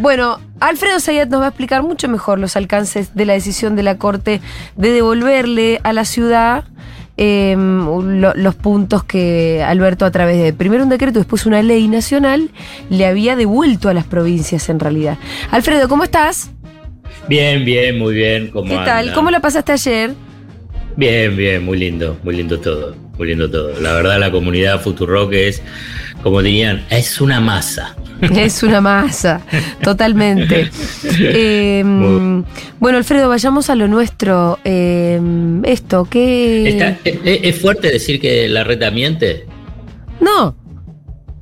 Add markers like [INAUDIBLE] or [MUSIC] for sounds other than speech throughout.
bueno, Alfredo Sayat nos va a explicar mucho mejor los alcances de la decisión de la Corte de devolverle a la ciudad em, lo- los puntos que Alberto a través de primero un decreto, después una ley nacional, le había devuelto a las provincias en realidad. Alfredo, ¿cómo estás? Bien, bien, muy bien. ¿Cómo ¿Qué tal? ¿Cómo la pasaste ayer? Bien, bien, muy lindo, muy lindo todo, muy lindo todo. La verdad, la comunidad Futurock es, como dirían, es una masa. [LAUGHS] Es una masa, totalmente. Eh, bueno, Alfredo, vayamos a lo nuestro. Eh, esto, ¿qué...? Está- ¿es, es fuerte decir que la reta miente? No.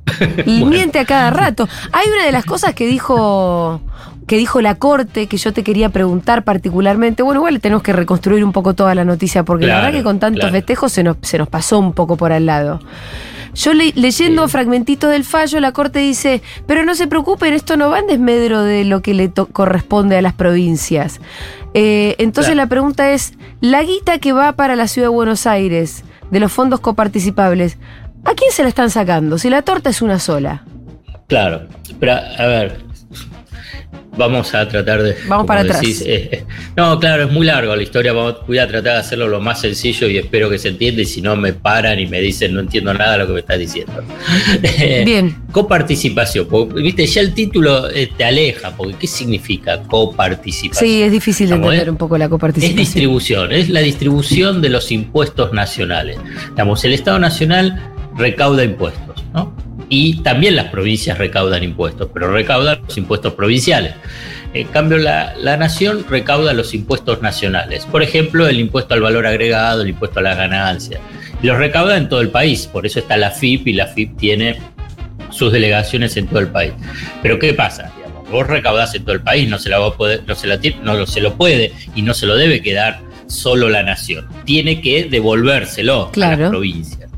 [LAUGHS] Y miente a cada rato. Hay una de las cosas que dijo que dijo la corte que yo te quería preguntar particularmente. Bueno, igual tenemos que reconstruir un poco toda la noticia porque la verdad que con tantos claro. festejos se nos, se nos pasó un poco por al lado. Yo le- leyendo Sí. fragmentitos del fallo, la corte dice, pero no se preocupen, esto no va en desmedro de lo que le corresponde a las provincias. Eh, entonces Claro. la pregunta es, la guita que va para la ciudad de Buenos Aires, de los fondos coparticipables, ¿a quién se la están sacando? Si la torta es una sola. Claro, pero a ver, vamos a tratar de... Vamos para atrás. decís, eh, eh, no, claro, es muy largo la historia, voy a tratar de hacerlo lo más sencillo y espero que se entienda y si no me paran y me dicen no entiendo nada de lo que me estás diciendo. [LAUGHS] Bien. Coparticipación, porque, viste, ya el título eh, te aleja, porque ¿qué significa coparticipación? Sí, es difícil de entender un poco la Es coparticipación. distribución, es la distribución de los impuestos nacionales. Digamos, el Estado Nacional recauda impuestos, ¿no? Y también las provincias recaudan impuestos, pero recaudan los impuestos provinciales. En cambio, la, la nación recauda los impuestos nacionales. Por ejemplo, el impuesto al valor agregado, el impuesto a las ganancias. Los recauda en todo el país. Por eso está la FIP y la FIP tiene sus delegaciones en todo el país. Pero ¿qué pasa? Digamos, vos recaudás en todo el país, no se, la va a poder, no, se la no lo- se lo puede y no se lo debe quedar solo la nación. Tiene que devolvérselo a las provincias.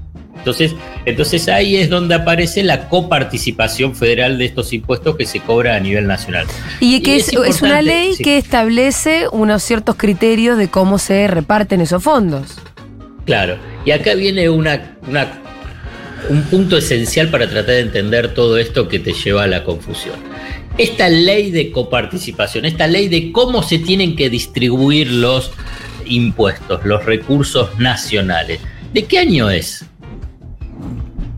Entonces, entonces ahí es donde aparece la coparticipación federal de estos impuestos que se cobra a nivel nacional. Y que Y es, una ley sí. que establece unos ciertos criterios de cómo se reparten esos fondos. Claro. Y acá viene una, una- un punto esencial para tratar de entender todo esto que te lleva a la confusión. Esta ley de coparticipación, esta ley de cómo se tienen que distribuir los impuestos, los recursos nacionales, ¿de qué año es?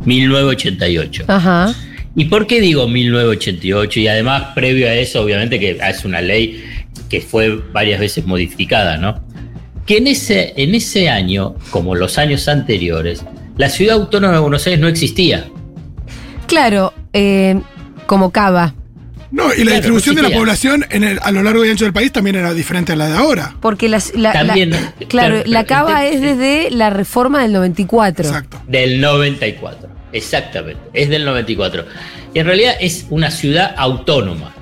1988. Ajá. ¿Y por qué digo 1988? Y además, previo a eso, obviamente que es una ley que fue varias veces modificada, ¿no? Que en ese, en ese año, como los años anteriores, la ciudad autónoma de Buenos Aires no existía. Claro, eh, como Cava. No, y la Claro, distribución de la población en el- a lo largo y ancho del país también era diferente a la de ahora. Porque las- la, la- También, claro, claro, la Cava es desde la reforma del 94. Exacto. Del 94. Exactamente. Es del 94. Y en realidad es una ciudad autónoma.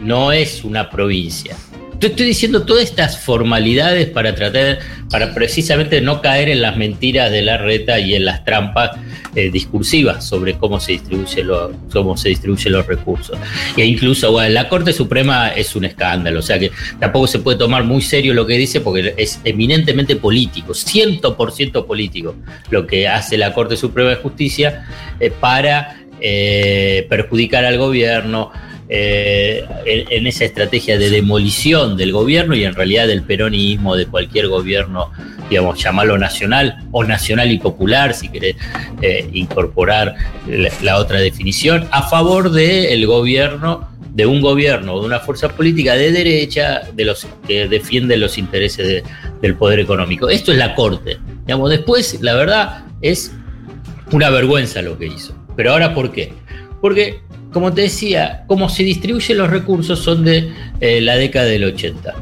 No es una provincia. Estoy diciendo todas estas formalidades para tratar, para precisamente no caer en las mentiras de la reta y en las trampas eh, discursivas sobre cómo se distribuye lo- cómo se distribuyen los recursos. E incluso, bueno, la Corte Suprema es un escándalo, o sea que tampoco se puede tomar muy serio lo que dice porque es eminentemente político, 100% político lo que hace la Corte Suprema de Justicia eh, para eh, perjudicar al gobierno eh, en, esa estrategia de demolición del gobierno y en realidad del peronismo, de cualquier gobierno, digamos, llamarlo nacional o nacional y popular, si querés eh, incorporar la, otra definición, a favor del gobierno de un gobierno de una fuerza política de derecha de los que defiende los intereses de- del poder económico. Esto es la Corte. Digamos, después, la verdad, es una vergüenza lo que hizo. Pero ahora, ¿por qué? Porque, como te decía, cómo se distribuyen los recursos son de eh, la década del 80.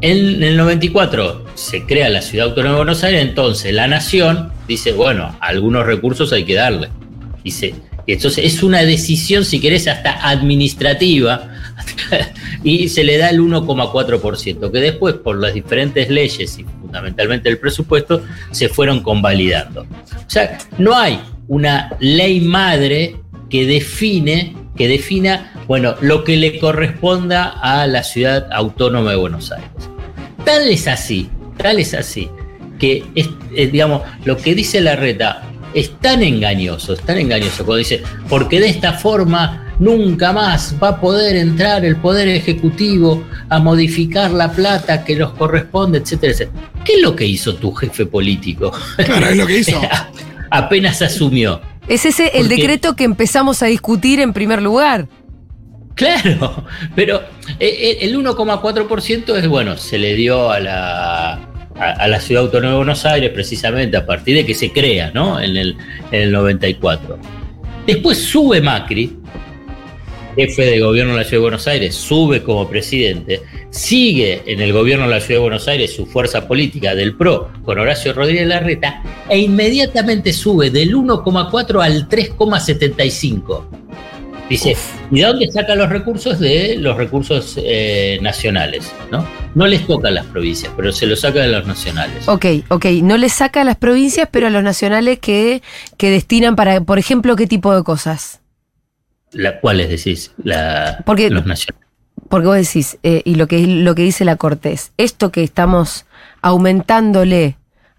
En el 94 se crea la Ciudad Autónoma de Buenos Aires, entonces la nación dice, bueno, algunos recursos hay que darle. Dice, y entonces es una decisión, si querés, hasta administrativa, [LAUGHS] y se le da el 1,4%, que después, por las diferentes leyes y fundamentalmente el presupuesto, se fueron convalidando. O sea, no hay una ley madre que define, que defina, bueno, lo que le corresponda a la ciudad autónoma de Buenos Aires. Tal es así, tal es así, que es, es, digamos, lo que dice la reta es tan engañoso, es tan engañoso cuando dice, porque de esta forma nunca más va a poder entrar el Poder Ejecutivo a modificar la plata que nos corresponde, etcétera, etcétera. ¿Qué es lo que hizo tu jefe político? Claro, es lo que hizo. [LAUGHS] Apenas asumió. Es ese el decreto que empezamos a discutir en primer lugar. Claro, [LAUGHS] pero eh, el 1,4% es bueno, se le dio a la, a, la Ciudad Autónoma de Buenos Aires precisamente a partir de que se crea, ¿no? En el, en el 94. Después sube Macri, jefe de gobierno de la Ciudad de Buenos Aires, sube como presidente, sigue en el gobierno de la Ciudad de Buenos Aires su fuerza política del PRO con Horacio Rodríguez Larreta e inmediatamente sube del 1,4 al 3,75. Dice, ¿y de dónde saca los recursos? De los recursos eh, nacionales, ¿no? No les toca a las provincias, pero se los saca de los nacionales. Ok, ok, no les saca a las provincias, pero a los nacionales que, que destinan para, por ejemplo, ¿qué tipo de cosas? ¿Cuáles decís? La, porque, los nacionales. Porque vos decís, eh, y lo que, lo que dice la Corte es, esto que estamos aumentándole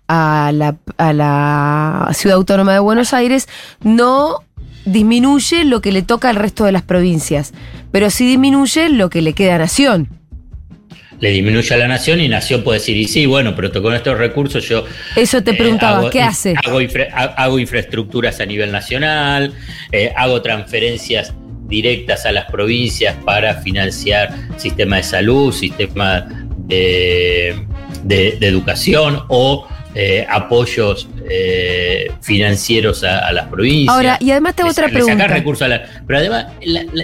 a la, a la Ciudad Autónoma de Buenos Aires no disminuye lo que le toca al resto de las provincias, pero sí disminuye lo que le queda a Nación. Le disminuye a la Nación y Nación puede decir, y sí, bueno, pero con estos recursos yo... Eso te eh, preguntaba, ¿qué hace? Hago, infraestructuras a nivel nacional, eh, hago transferencias directas a las provincias para financiar sistema de salud, sistema de, de educación o eh, apoyos eh, financieros a, las provincias. Ahora, y además tengo otra pregunta. recursos pero además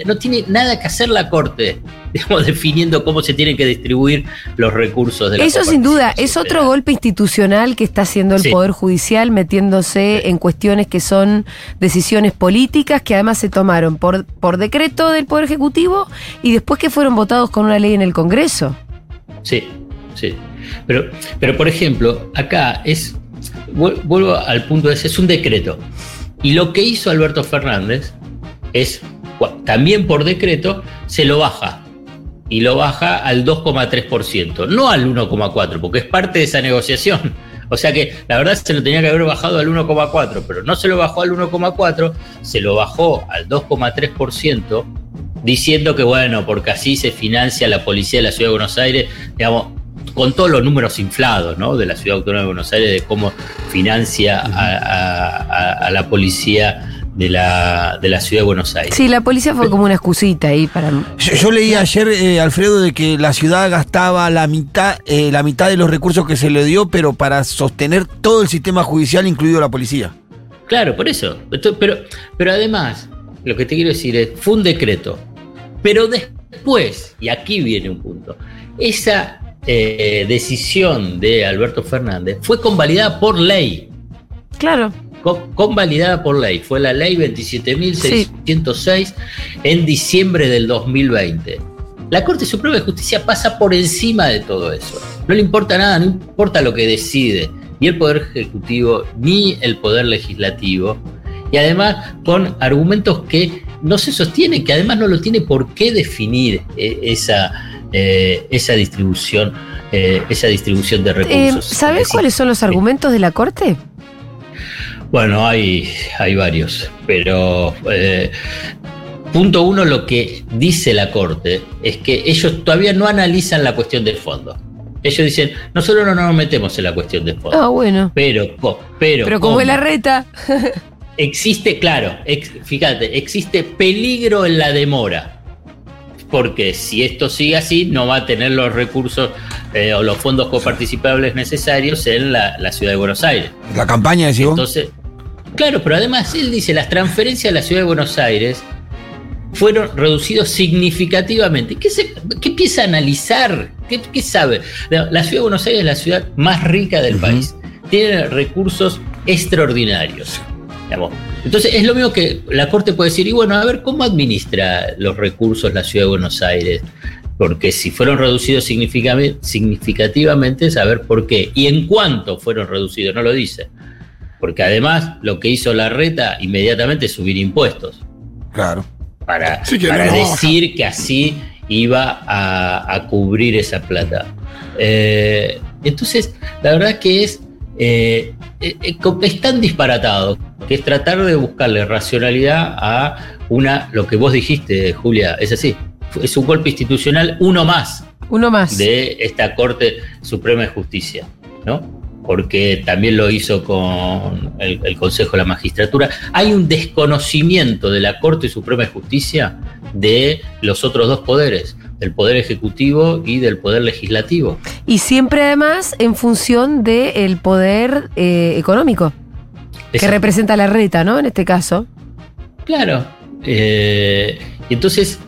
no tiene nada que hacer la Corte, [LAUGHS] digamos, definiendo cómo se tienen que distribuir los recursos de la Eso sin duda es otro golpe institucional que está haciendo el Poder Judicial, metiéndose en cuestiones que son decisiones políticas que además se tomaron por, por decreto del Poder Ejecutivo y después que fueron votados con una ley en el Congreso. Sí, sí. Pero, pero por ejemplo, acá es, vuelvo al punto de ese, es un decreto. Y lo que hizo Alberto Fernández es, también por decreto, se lo baja. Y lo baja al 2,3%, no al 1,4%, porque es parte de esa negociación. [LAUGHS] O sea que la verdad se lo tenía que haber bajado al 1,4, pero no se lo bajó al 1,4, se lo bajó al 2,3%, diciendo que bueno, porque así se financia la policía de la Ciudad de Buenos Aires, digamos, con todos los números inflados ¿no? de la Ciudad Autónoma de Buenos Aires, de cómo financia a, la policía de la, de la ciudad de Buenos Aires. Sí, la policía fue como una excusita ahí para. Yo, leí ayer, eh, Alfredo, de que la ciudad gastaba la mitad, eh, la mitad de los recursos que se le dio, pero para sostener todo el sistema judicial, incluido la policía. Claro, por eso. Pero, pero además, lo que te quiero decir es, fue un decreto. Pero después, y aquí viene un punto, esa eh, decisión de Alberto Fernández fue convalidada por ley. Claro. convalidada por ley. Fue la ley 27.606 en diciembre del 2020. La Corte Suprema de Justicia pasa por encima de todo eso. No le importa nada, no importa lo que decide ni el Poder Ejecutivo ni el Poder Legislativo. Y además con argumentos que no se sostienen, que además no lo tiene por qué definir eh, esa, eh, esa distribución, eh, esa distribución de recursos. ¿Sabes cuáles son los argumentos de la Corte? Bueno, hay, hay varios, pero punto uno, lo que dice la Corte es que ellos todavía no analizan la cuestión del fondo. Ellos dicen, nosotros no nos metemos en la cuestión del fondo. Ah, bueno. Pero, pero, pero como es la reta. existe, claro, fíjate, existe peligro en la demora porque si esto sigue así, no va a tener los recursos eh, o los fondos coparticipables necesarios en la, ciudad de Buenos Aires. La campaña, decimos. Entonces, claro, pero además él dice, las transferencias a la ciudad de Buenos Aires fueron reducidos significativamente. ¿Qué, se, qué empieza a analizar? ¿Qué, sabe? La ciudad de Buenos Aires es la ciudad más rica del país. Tiene recursos extraordinarios. Entonces es lo mismo que la Corte puede decir, y bueno, a ver, ¿cómo administra los recursos la Ciudad de Buenos Aires? Porque si fueron reducidos significativamente, saber por qué. Y en cuánto fueron reducidos, no lo dice. Porque además lo que hizo la reta inmediatamente es subir impuestos. Claro. Para, para decir que así iba a, cubrir esa plata. Eh, entonces, la verdad que es eh, eh, es tan disparatado que es tratar de buscarle racionalidad a una, lo que vos dijiste, Julia, es así, es un golpe institucional uno más Uno más. de esta Corte Suprema de Justicia, ¿no? Porque también lo hizo con el, el Consejo de la Magistratura. Hay un desconocimiento de la Corte Suprema de Justicia de los otros dos poderes, del Poder Ejecutivo y del Poder Legislativo. Y siempre además en función del poder eh, económico, que representa la reta, ¿no? En este caso. Claro. Eh, entonces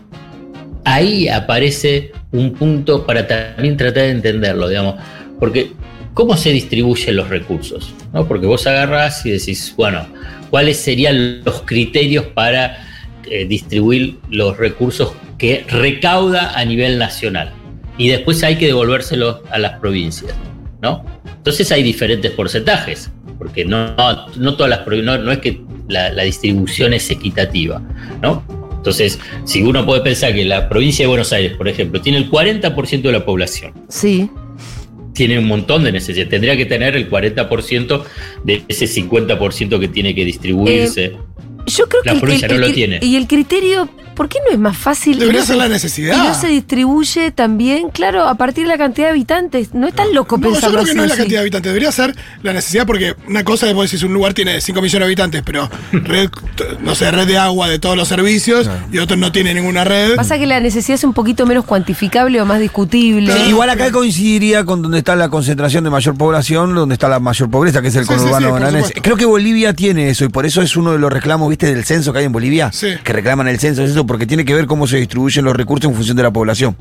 ahí aparece un punto para también tratar de entenderlo, digamos. Porque, ¿cómo se distribuyen los recursos? ¿No? Porque vos agarrás y decís, bueno, ¿cuáles serían los criterios para eh, distribuir los recursos que recauda a nivel nacional? Y después hay que devolvérselos a las provincias, ¿no? Entonces hay diferentes porcentajes, porque no, no todas las no, no es que la, la distribución es equitativa, ¿no? Entonces, si uno puede pensar que la provincia de Buenos Aires, por ejemplo, tiene el 40% de la población, Sí. tiene un montón de necesidades, tendría que tener el 40% de ese 50% que tiene que distribuirse. Yo creo La que el- provincia el, no lo tiene. Y el criterio, ¿por qué no es más fácil? Debería no ser se- la Y no necesidad. se distribuye también, claro, a partir de la cantidad de habitantes. No es tan loco No, yo creo que no es la cantidad de habitantes, debería ser la necesidad porque una cosa es vos decís un lugar tiene 5 millones de habitantes, pero [LAUGHS] red, no sé, red de agua de todos los servicios y otro no tiene ninguna red. Pasa que la necesidad es un poquito menos cuantificable o más discutible. Claro. Igual acá coincidiría con donde está la concentración de mayor población, donde está la mayor pobreza, que es el Sí, sí, conurbano sí, supuesto. Creo que Bolivia tiene eso y por eso es uno de los reclamos, ¿viste? Del censo que hay en Bolivia. Sí. Que reclaman el censo, es eso, porque tiene que ver cómo se distribuyen los recursos en función de la población.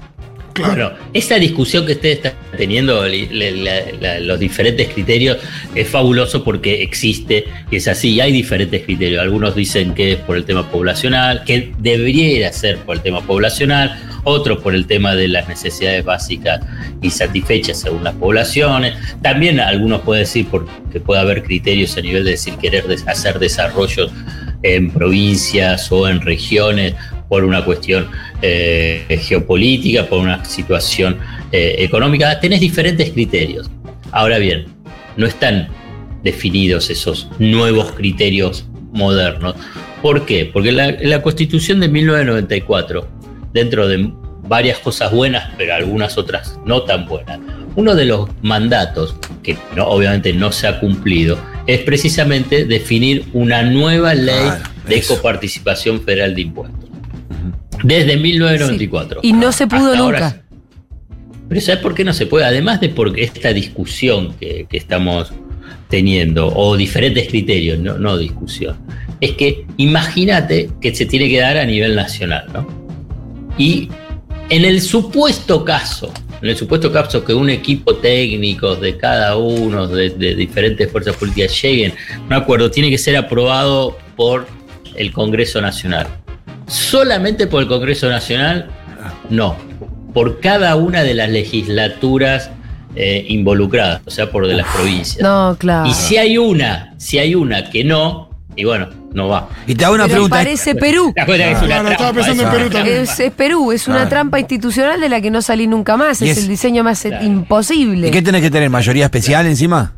Claro. Bueno, esa discusión que ustedes están teniendo, li- la- la- la- los diferentes criterios, es fabuloso porque existe y es así. y Hay diferentes criterios. Algunos dicen que es por el tema poblacional, que debería ser por el tema poblacional, otros por el tema de las necesidades básicas y satisfechas según las poblaciones. También algunos pueden decir porque puede haber criterios a nivel de decir querer hacer desarrollos en provincias o en regiones por una cuestión eh, geopolítica, por una situación eh, económica. Tenés diferentes criterios. Ahora bien, no están definidos esos nuevos criterios modernos. ¿Por qué? Porque la, la Constitución de 1994, dentro de varias cosas buenas, pero algunas otras no tan buenas, uno de los mandatos, que no, obviamente no se ha cumplido, es precisamente definir una nueva ley Claro, de coparticipación federal de impuestos. Desde 1994. Sí. Y no se pudo Hasta ahora nunca. sí. Pero ¿sabes por qué no se puede? Además de por esta discusión que, que estamos teniendo, o diferentes criterios, no, no discusión, es que imagínate que se tiene que dar a nivel nacional, ¿no? Y en el supuesto caso, en el supuesto caso que un equipo técnico de cada uno, de, de diferentes fuerzas políticas lleguen a un acuerdo, tiene que ser aprobado por el Congreso Nacional. Solamente por el Congreso Nacional, no. Por cada una de las legislaturas eh, involucradas, o sea, por de las provincias. No, claro. Y si hay una, si hay una que no, y bueno, no va. Y te hago una Pero pregunta. parece Perú. La es una estaba pensando en es Perú también. Es, es Perú, es una trampa institucional de la que no salí nunca más. Es, es- el diseño más Claro. imposible. ¿Y qué tenés que tener? ¿Mayoría especial encima?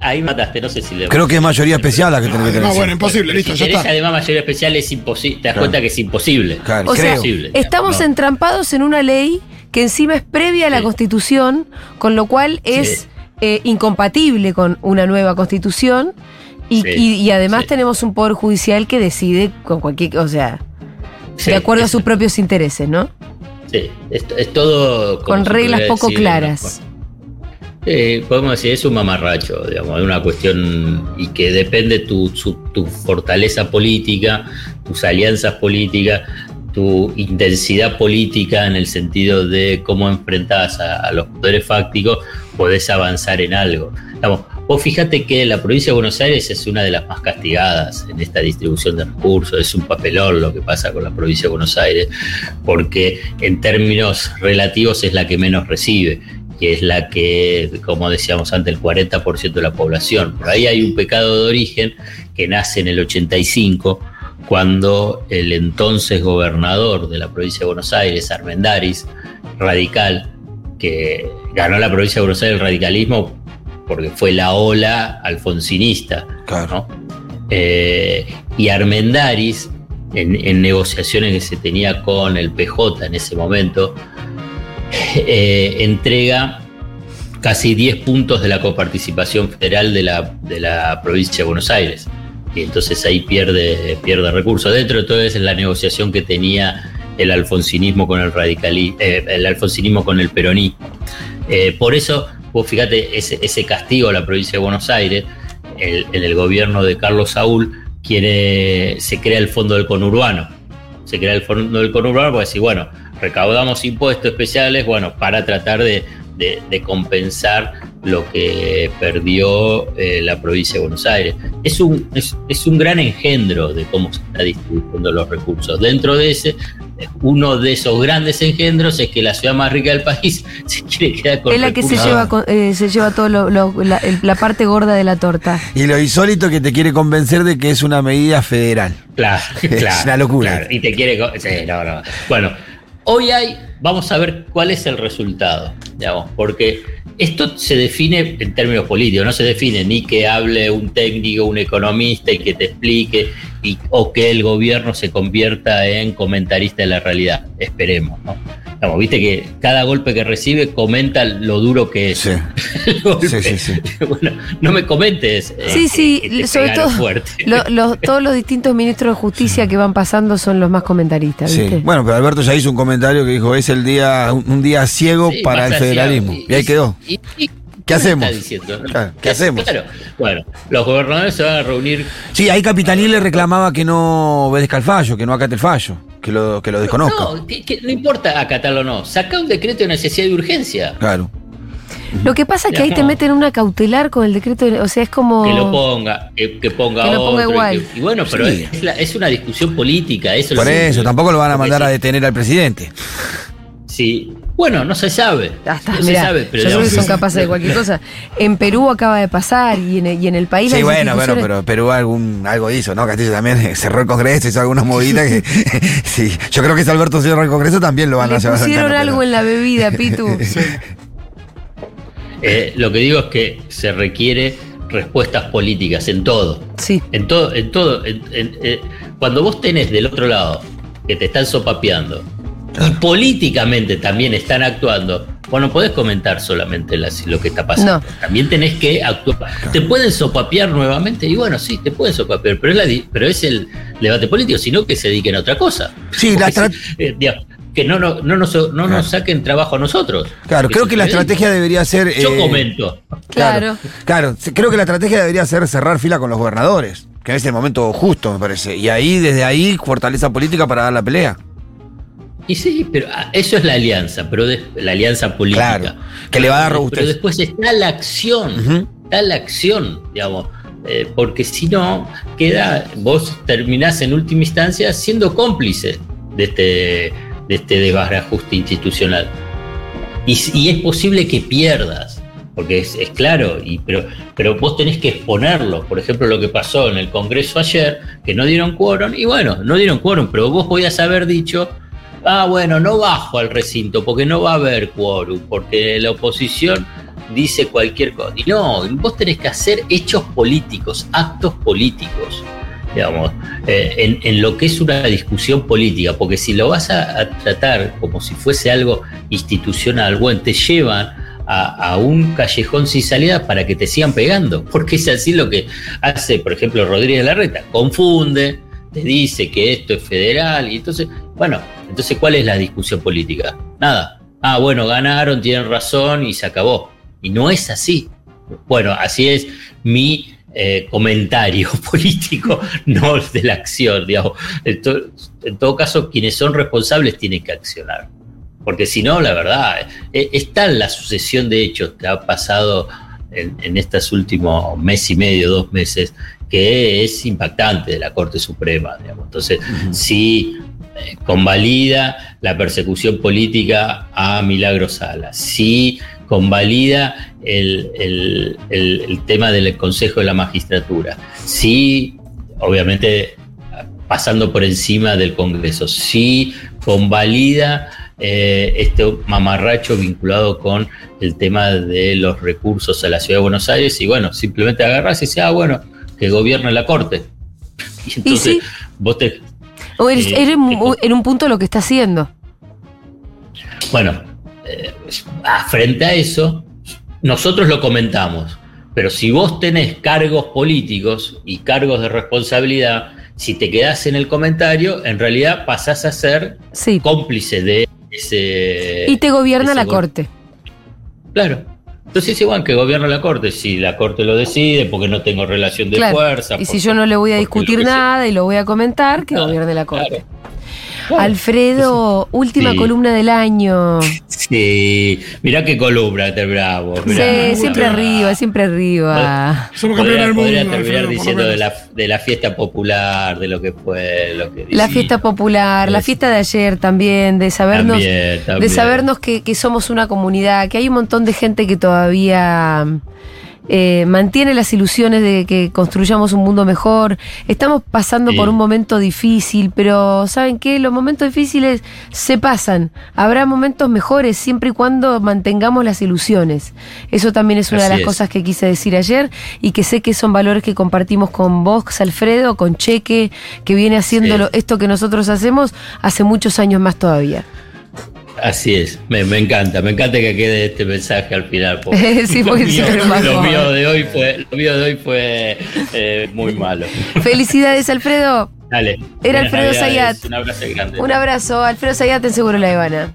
Ahí mataste, no sé si le. Creo que es mayoría especial la que tenés que tener. No, bueno, imposible, listo, si ya tenés está. además mayoría especial es imposible. Te das Claro. cuenta que es imposible. Claro, O sea. Imposible. estamos No. entrampados en una ley que encima es previa a la Sí. Constitución, con lo cual es Sí. eh, incompatible con una nueva Constitución. Y, Sí, y- y además sí. tenemos un poder judicial que decide con cualquier, o sea, Sí, de acuerdo a sus propios intereses, ¿no? Sí, es, es todo. Con reglas poco decir, claras. Eh, podemos decir, es un mamarracho, digamos, es una cuestión y que depende tu, tu fortaleza política, tus alianzas políticas, tu intensidad política en el sentido de cómo enfrentás a, a los poderes fácticos, podés avanzar en algo. Digamos, vos fíjate que la provincia de Buenos Aires es una de las más castigadas en esta distribución de recursos, es un papelón lo que pasa con la provincia de Buenos Aires, porque en términos relativos es la que menos recibe que es la que, como decíamos antes, el 40% de la población. Por ahí hay un pecado de origen que nace en el 85, cuando el entonces gobernador de la provincia de Buenos Aires, Armendaris, radical, que ganó la provincia de Buenos Aires el radicalismo porque fue la ola alfonsinista, Claro. ¿no? Eh, y Armendaris, en, negociaciones que se tenía con el PJ en ese momento, [LAUGHS] eh, entrega casi 10 puntos de la coparticipación federal de la, de la provincia de Buenos Aires. Y entonces ahí pierde, pierde recursos. Dentro de todo es la negociación que tenía el alfonsinismo con el radicalismo, eh, el alfonsinismo con el peronismo. Eh, por eso, vos fíjate, ese, castigo a la provincia de Buenos Aires, en el gobierno de Carlos Saúl, quiere, se crea el fondo del conurbano. Se crea el fondo del conurbano porque decir, bueno, recaudamos impuestos especiales, bueno, para tratar de, de, compensar lo que perdió eh, la provincia de Buenos Aires. Es un, es, es, un gran engendro de cómo se está distribuyendo los recursos. Dentro de ese, uno de esos grandes engendros es que la ciudad más rica del país [LAUGHS] se quiere quedar con Es la que se lleva, eh, se lleva todo la, parte gorda de la torta. Y lo insólito que te quiere convencer de que es una medida federal. Claro, [LAUGHS] es una locura. y te quiere. Sí, no, no. Bueno, hoy hay. Vamos a ver cuál es el resultado, digamos, porque esto se define en términos políticos, no se define ni que hable un técnico, un economista y que te explique, o que el gobierno se convierta en comentarista de la realidad. Esperemos, ¿no? Viste que cada golpe que recibe comenta lo duro que es. Sí. [LAUGHS] sí, sí, [LAUGHS] bueno, no me comentes. Eh, sí, sí, sobre todo todos los distintos ministros de justicia que van pasando son los más comentaristas. ¿viste? Bueno, pero Alberto ya hizo un comentario que dijo, es el día, un día ciego para el federalismo. Y, ahí quedó. ¿Qué hacemos? ¿Qué hacemos? Claro. Bueno, los gobernadores se van a reunir. Sí, ahí Capitanil le reclamaba que no obedezca el fallo, que no acate el fallo, que lo, que lo desconozca. No, no importa acatarlo o no. Saca un decreto de necesidad de urgencia. Claro. Lo que pasa es que ahí te meten una cautelar con el decreto, o sea, es como... Que lo ponga, que, ponga que lo ponga igual. y bueno, pero es, una discusión política. Eso Por eso, tampoco lo van a mandar a detener al presidente. Sí, bueno, no se sabe. no se sabe, pero yo creo que son capaces de cualquier cosa. En Perú acaba de pasar y en, el país. Sí, bueno, bueno, pero Perú algún, algo hizo, ¿no? Castillo también [LAUGHS] cerró el Congreso, hizo algunas movidas que. [LAUGHS] sí, yo creo que si Alberto cerró el Congreso también lo van a hacer. Pusieron algo en la bebida, Pitu. [LAUGHS] Eh, lo que digo es que se requiere respuestas políticas en todo. Sí. En todo, en todo. Eh, cuando vos tenés del otro lado que te están sopapeando y políticamente también están actuando, vos no podés comentar solamente lo que está pasando. También tenés que actuar. Te pueden sopapear nuevamente, y bueno, sí, te pueden sopapear, pero es, la, pero es el debate político, sino que se dediquen a otra cosa. Sí, la eh, que no, no, no, nos, no nos saquen trabajo a nosotros. Claro, creo que la estrategia debería ser. Yo eh, comento. Claro. Claro, creo que la estrategia debería ser cerrar fila con los gobernadores, que es el momento justo, me parece. Y ahí, desde ahí, fortaleza política para dar la pelea. Y sí, pero ah, eso es la alianza, pero la alianza política. Claro, que le va a dar robustez. Pero después está la acción, está la acción, digamos. Eh, porque si no, queda, vos terminás en última instancia siendo cómplice de este, de este desbarajuste institucional. Y, es posible que pierdas, porque es, claro, y, pero, pero vos tenés que exponerlo. Por ejemplo, lo que pasó en el Congreso ayer, que no dieron quórum, y bueno, no dieron quórum, pero vos podías haber dicho ah, bueno, no bajo al recinto porque no va a haber quórum, porque la oposición dice cualquier cosa. Y no, vos tenés que hacer hechos políticos, actos políticos, digamos, eh, en, lo que es una discusión política, porque si lo vas a, tratar como si fuese algo institucional, bueno, te llevan a, a, un callejón sin salida para que te sigan pegando, [LAUGHS] porque es así lo que hace, por ejemplo, Rodríguez Larreta, confunde, te dice que esto es federal, y entonces, bueno, entonces, ¿cuál es la discusión política? Nada. Ah, bueno, ganaron, tienen razón y se acabó. Y no es así. Bueno, así es mi eh, comentario [LAUGHS] político, no de la acción, digamos. En, todo caso, quienes son responsables tienen que accionar. Porque si no, la verdad, eh, está en la sucesión de hechos que ha pasado en, estos últimos mes y medio, dos meses, que es impactante de la Corte Suprema. Digamos. Entonces, eh, convalida la persecución política a Milagro Sala, si convalida el, el, tema del Consejo de la Magistratura, si, obviamente, pasando por encima del Congreso, si convalida eh, este mamarracho vinculado con el tema de los recursos a la ciudad de Buenos Aires y bueno, simplemente agarras y dice, ah, bueno, que gobierne la Corte. Y entonces sí. vos te... O eres, Eh, en un punto lo que está haciendo. Bueno, eh, frente a eso, nosotros lo comentamos, pero si vos tenés cargos políticos y cargos de responsabilidad, si te quedás en el comentario, en realidad pasás a ser Sí. cómplice de ese... Y te gobierna ese la corte. Claro. Entonces es igual que gobierna la corte, si la corte lo decide, porque no tengo relación de Claro. fuerza. Y si yo no le voy a discutir nada y lo voy a comentar, que gobierne la corte. claro. Alfredo, última Sí. columna del año. Sí, mirá qué columna, te bravo. mirá. sí, siempre Ah. arriba, siempre arriba. Somos Podría, campeones del mundo. podría Alfredo, terminar diciendo de la, de la fiesta popular, de lo que fue, lo que La fiesta popular, la Es- fiesta de ayer también, de sabernos, También, de sabernos que, que somos una comunidad, que hay un montón de gente que todavía eh, mantiene las ilusiones de que construyamos un mundo mejor. Estamos pasando Sí. por un momento difícil, pero ¿saben qué? Los momentos difíciles se pasan. Habrá momentos mejores siempre y cuando mantengamos las ilusiones. Eso también es una de las es. cosas que quise decir ayer y que sé que son valores que compartimos con vos, Alfredo, con Cheque, que viene haciéndolo Sí. esto que nosotros hacemos hace muchos años más todavía. Así es, me, me encanta, me encanta que quede este mensaje al final. porque [LAUGHS] Sí, lo, mío, lo mío de hoy fue, lo mío de hoy fue eh, muy malo. Felicidades, Alfredo. Dale. Era Alfredo Zayat. Un abrazo grande. Un abrazo. Alfredo Sayate en Seguro La Habana.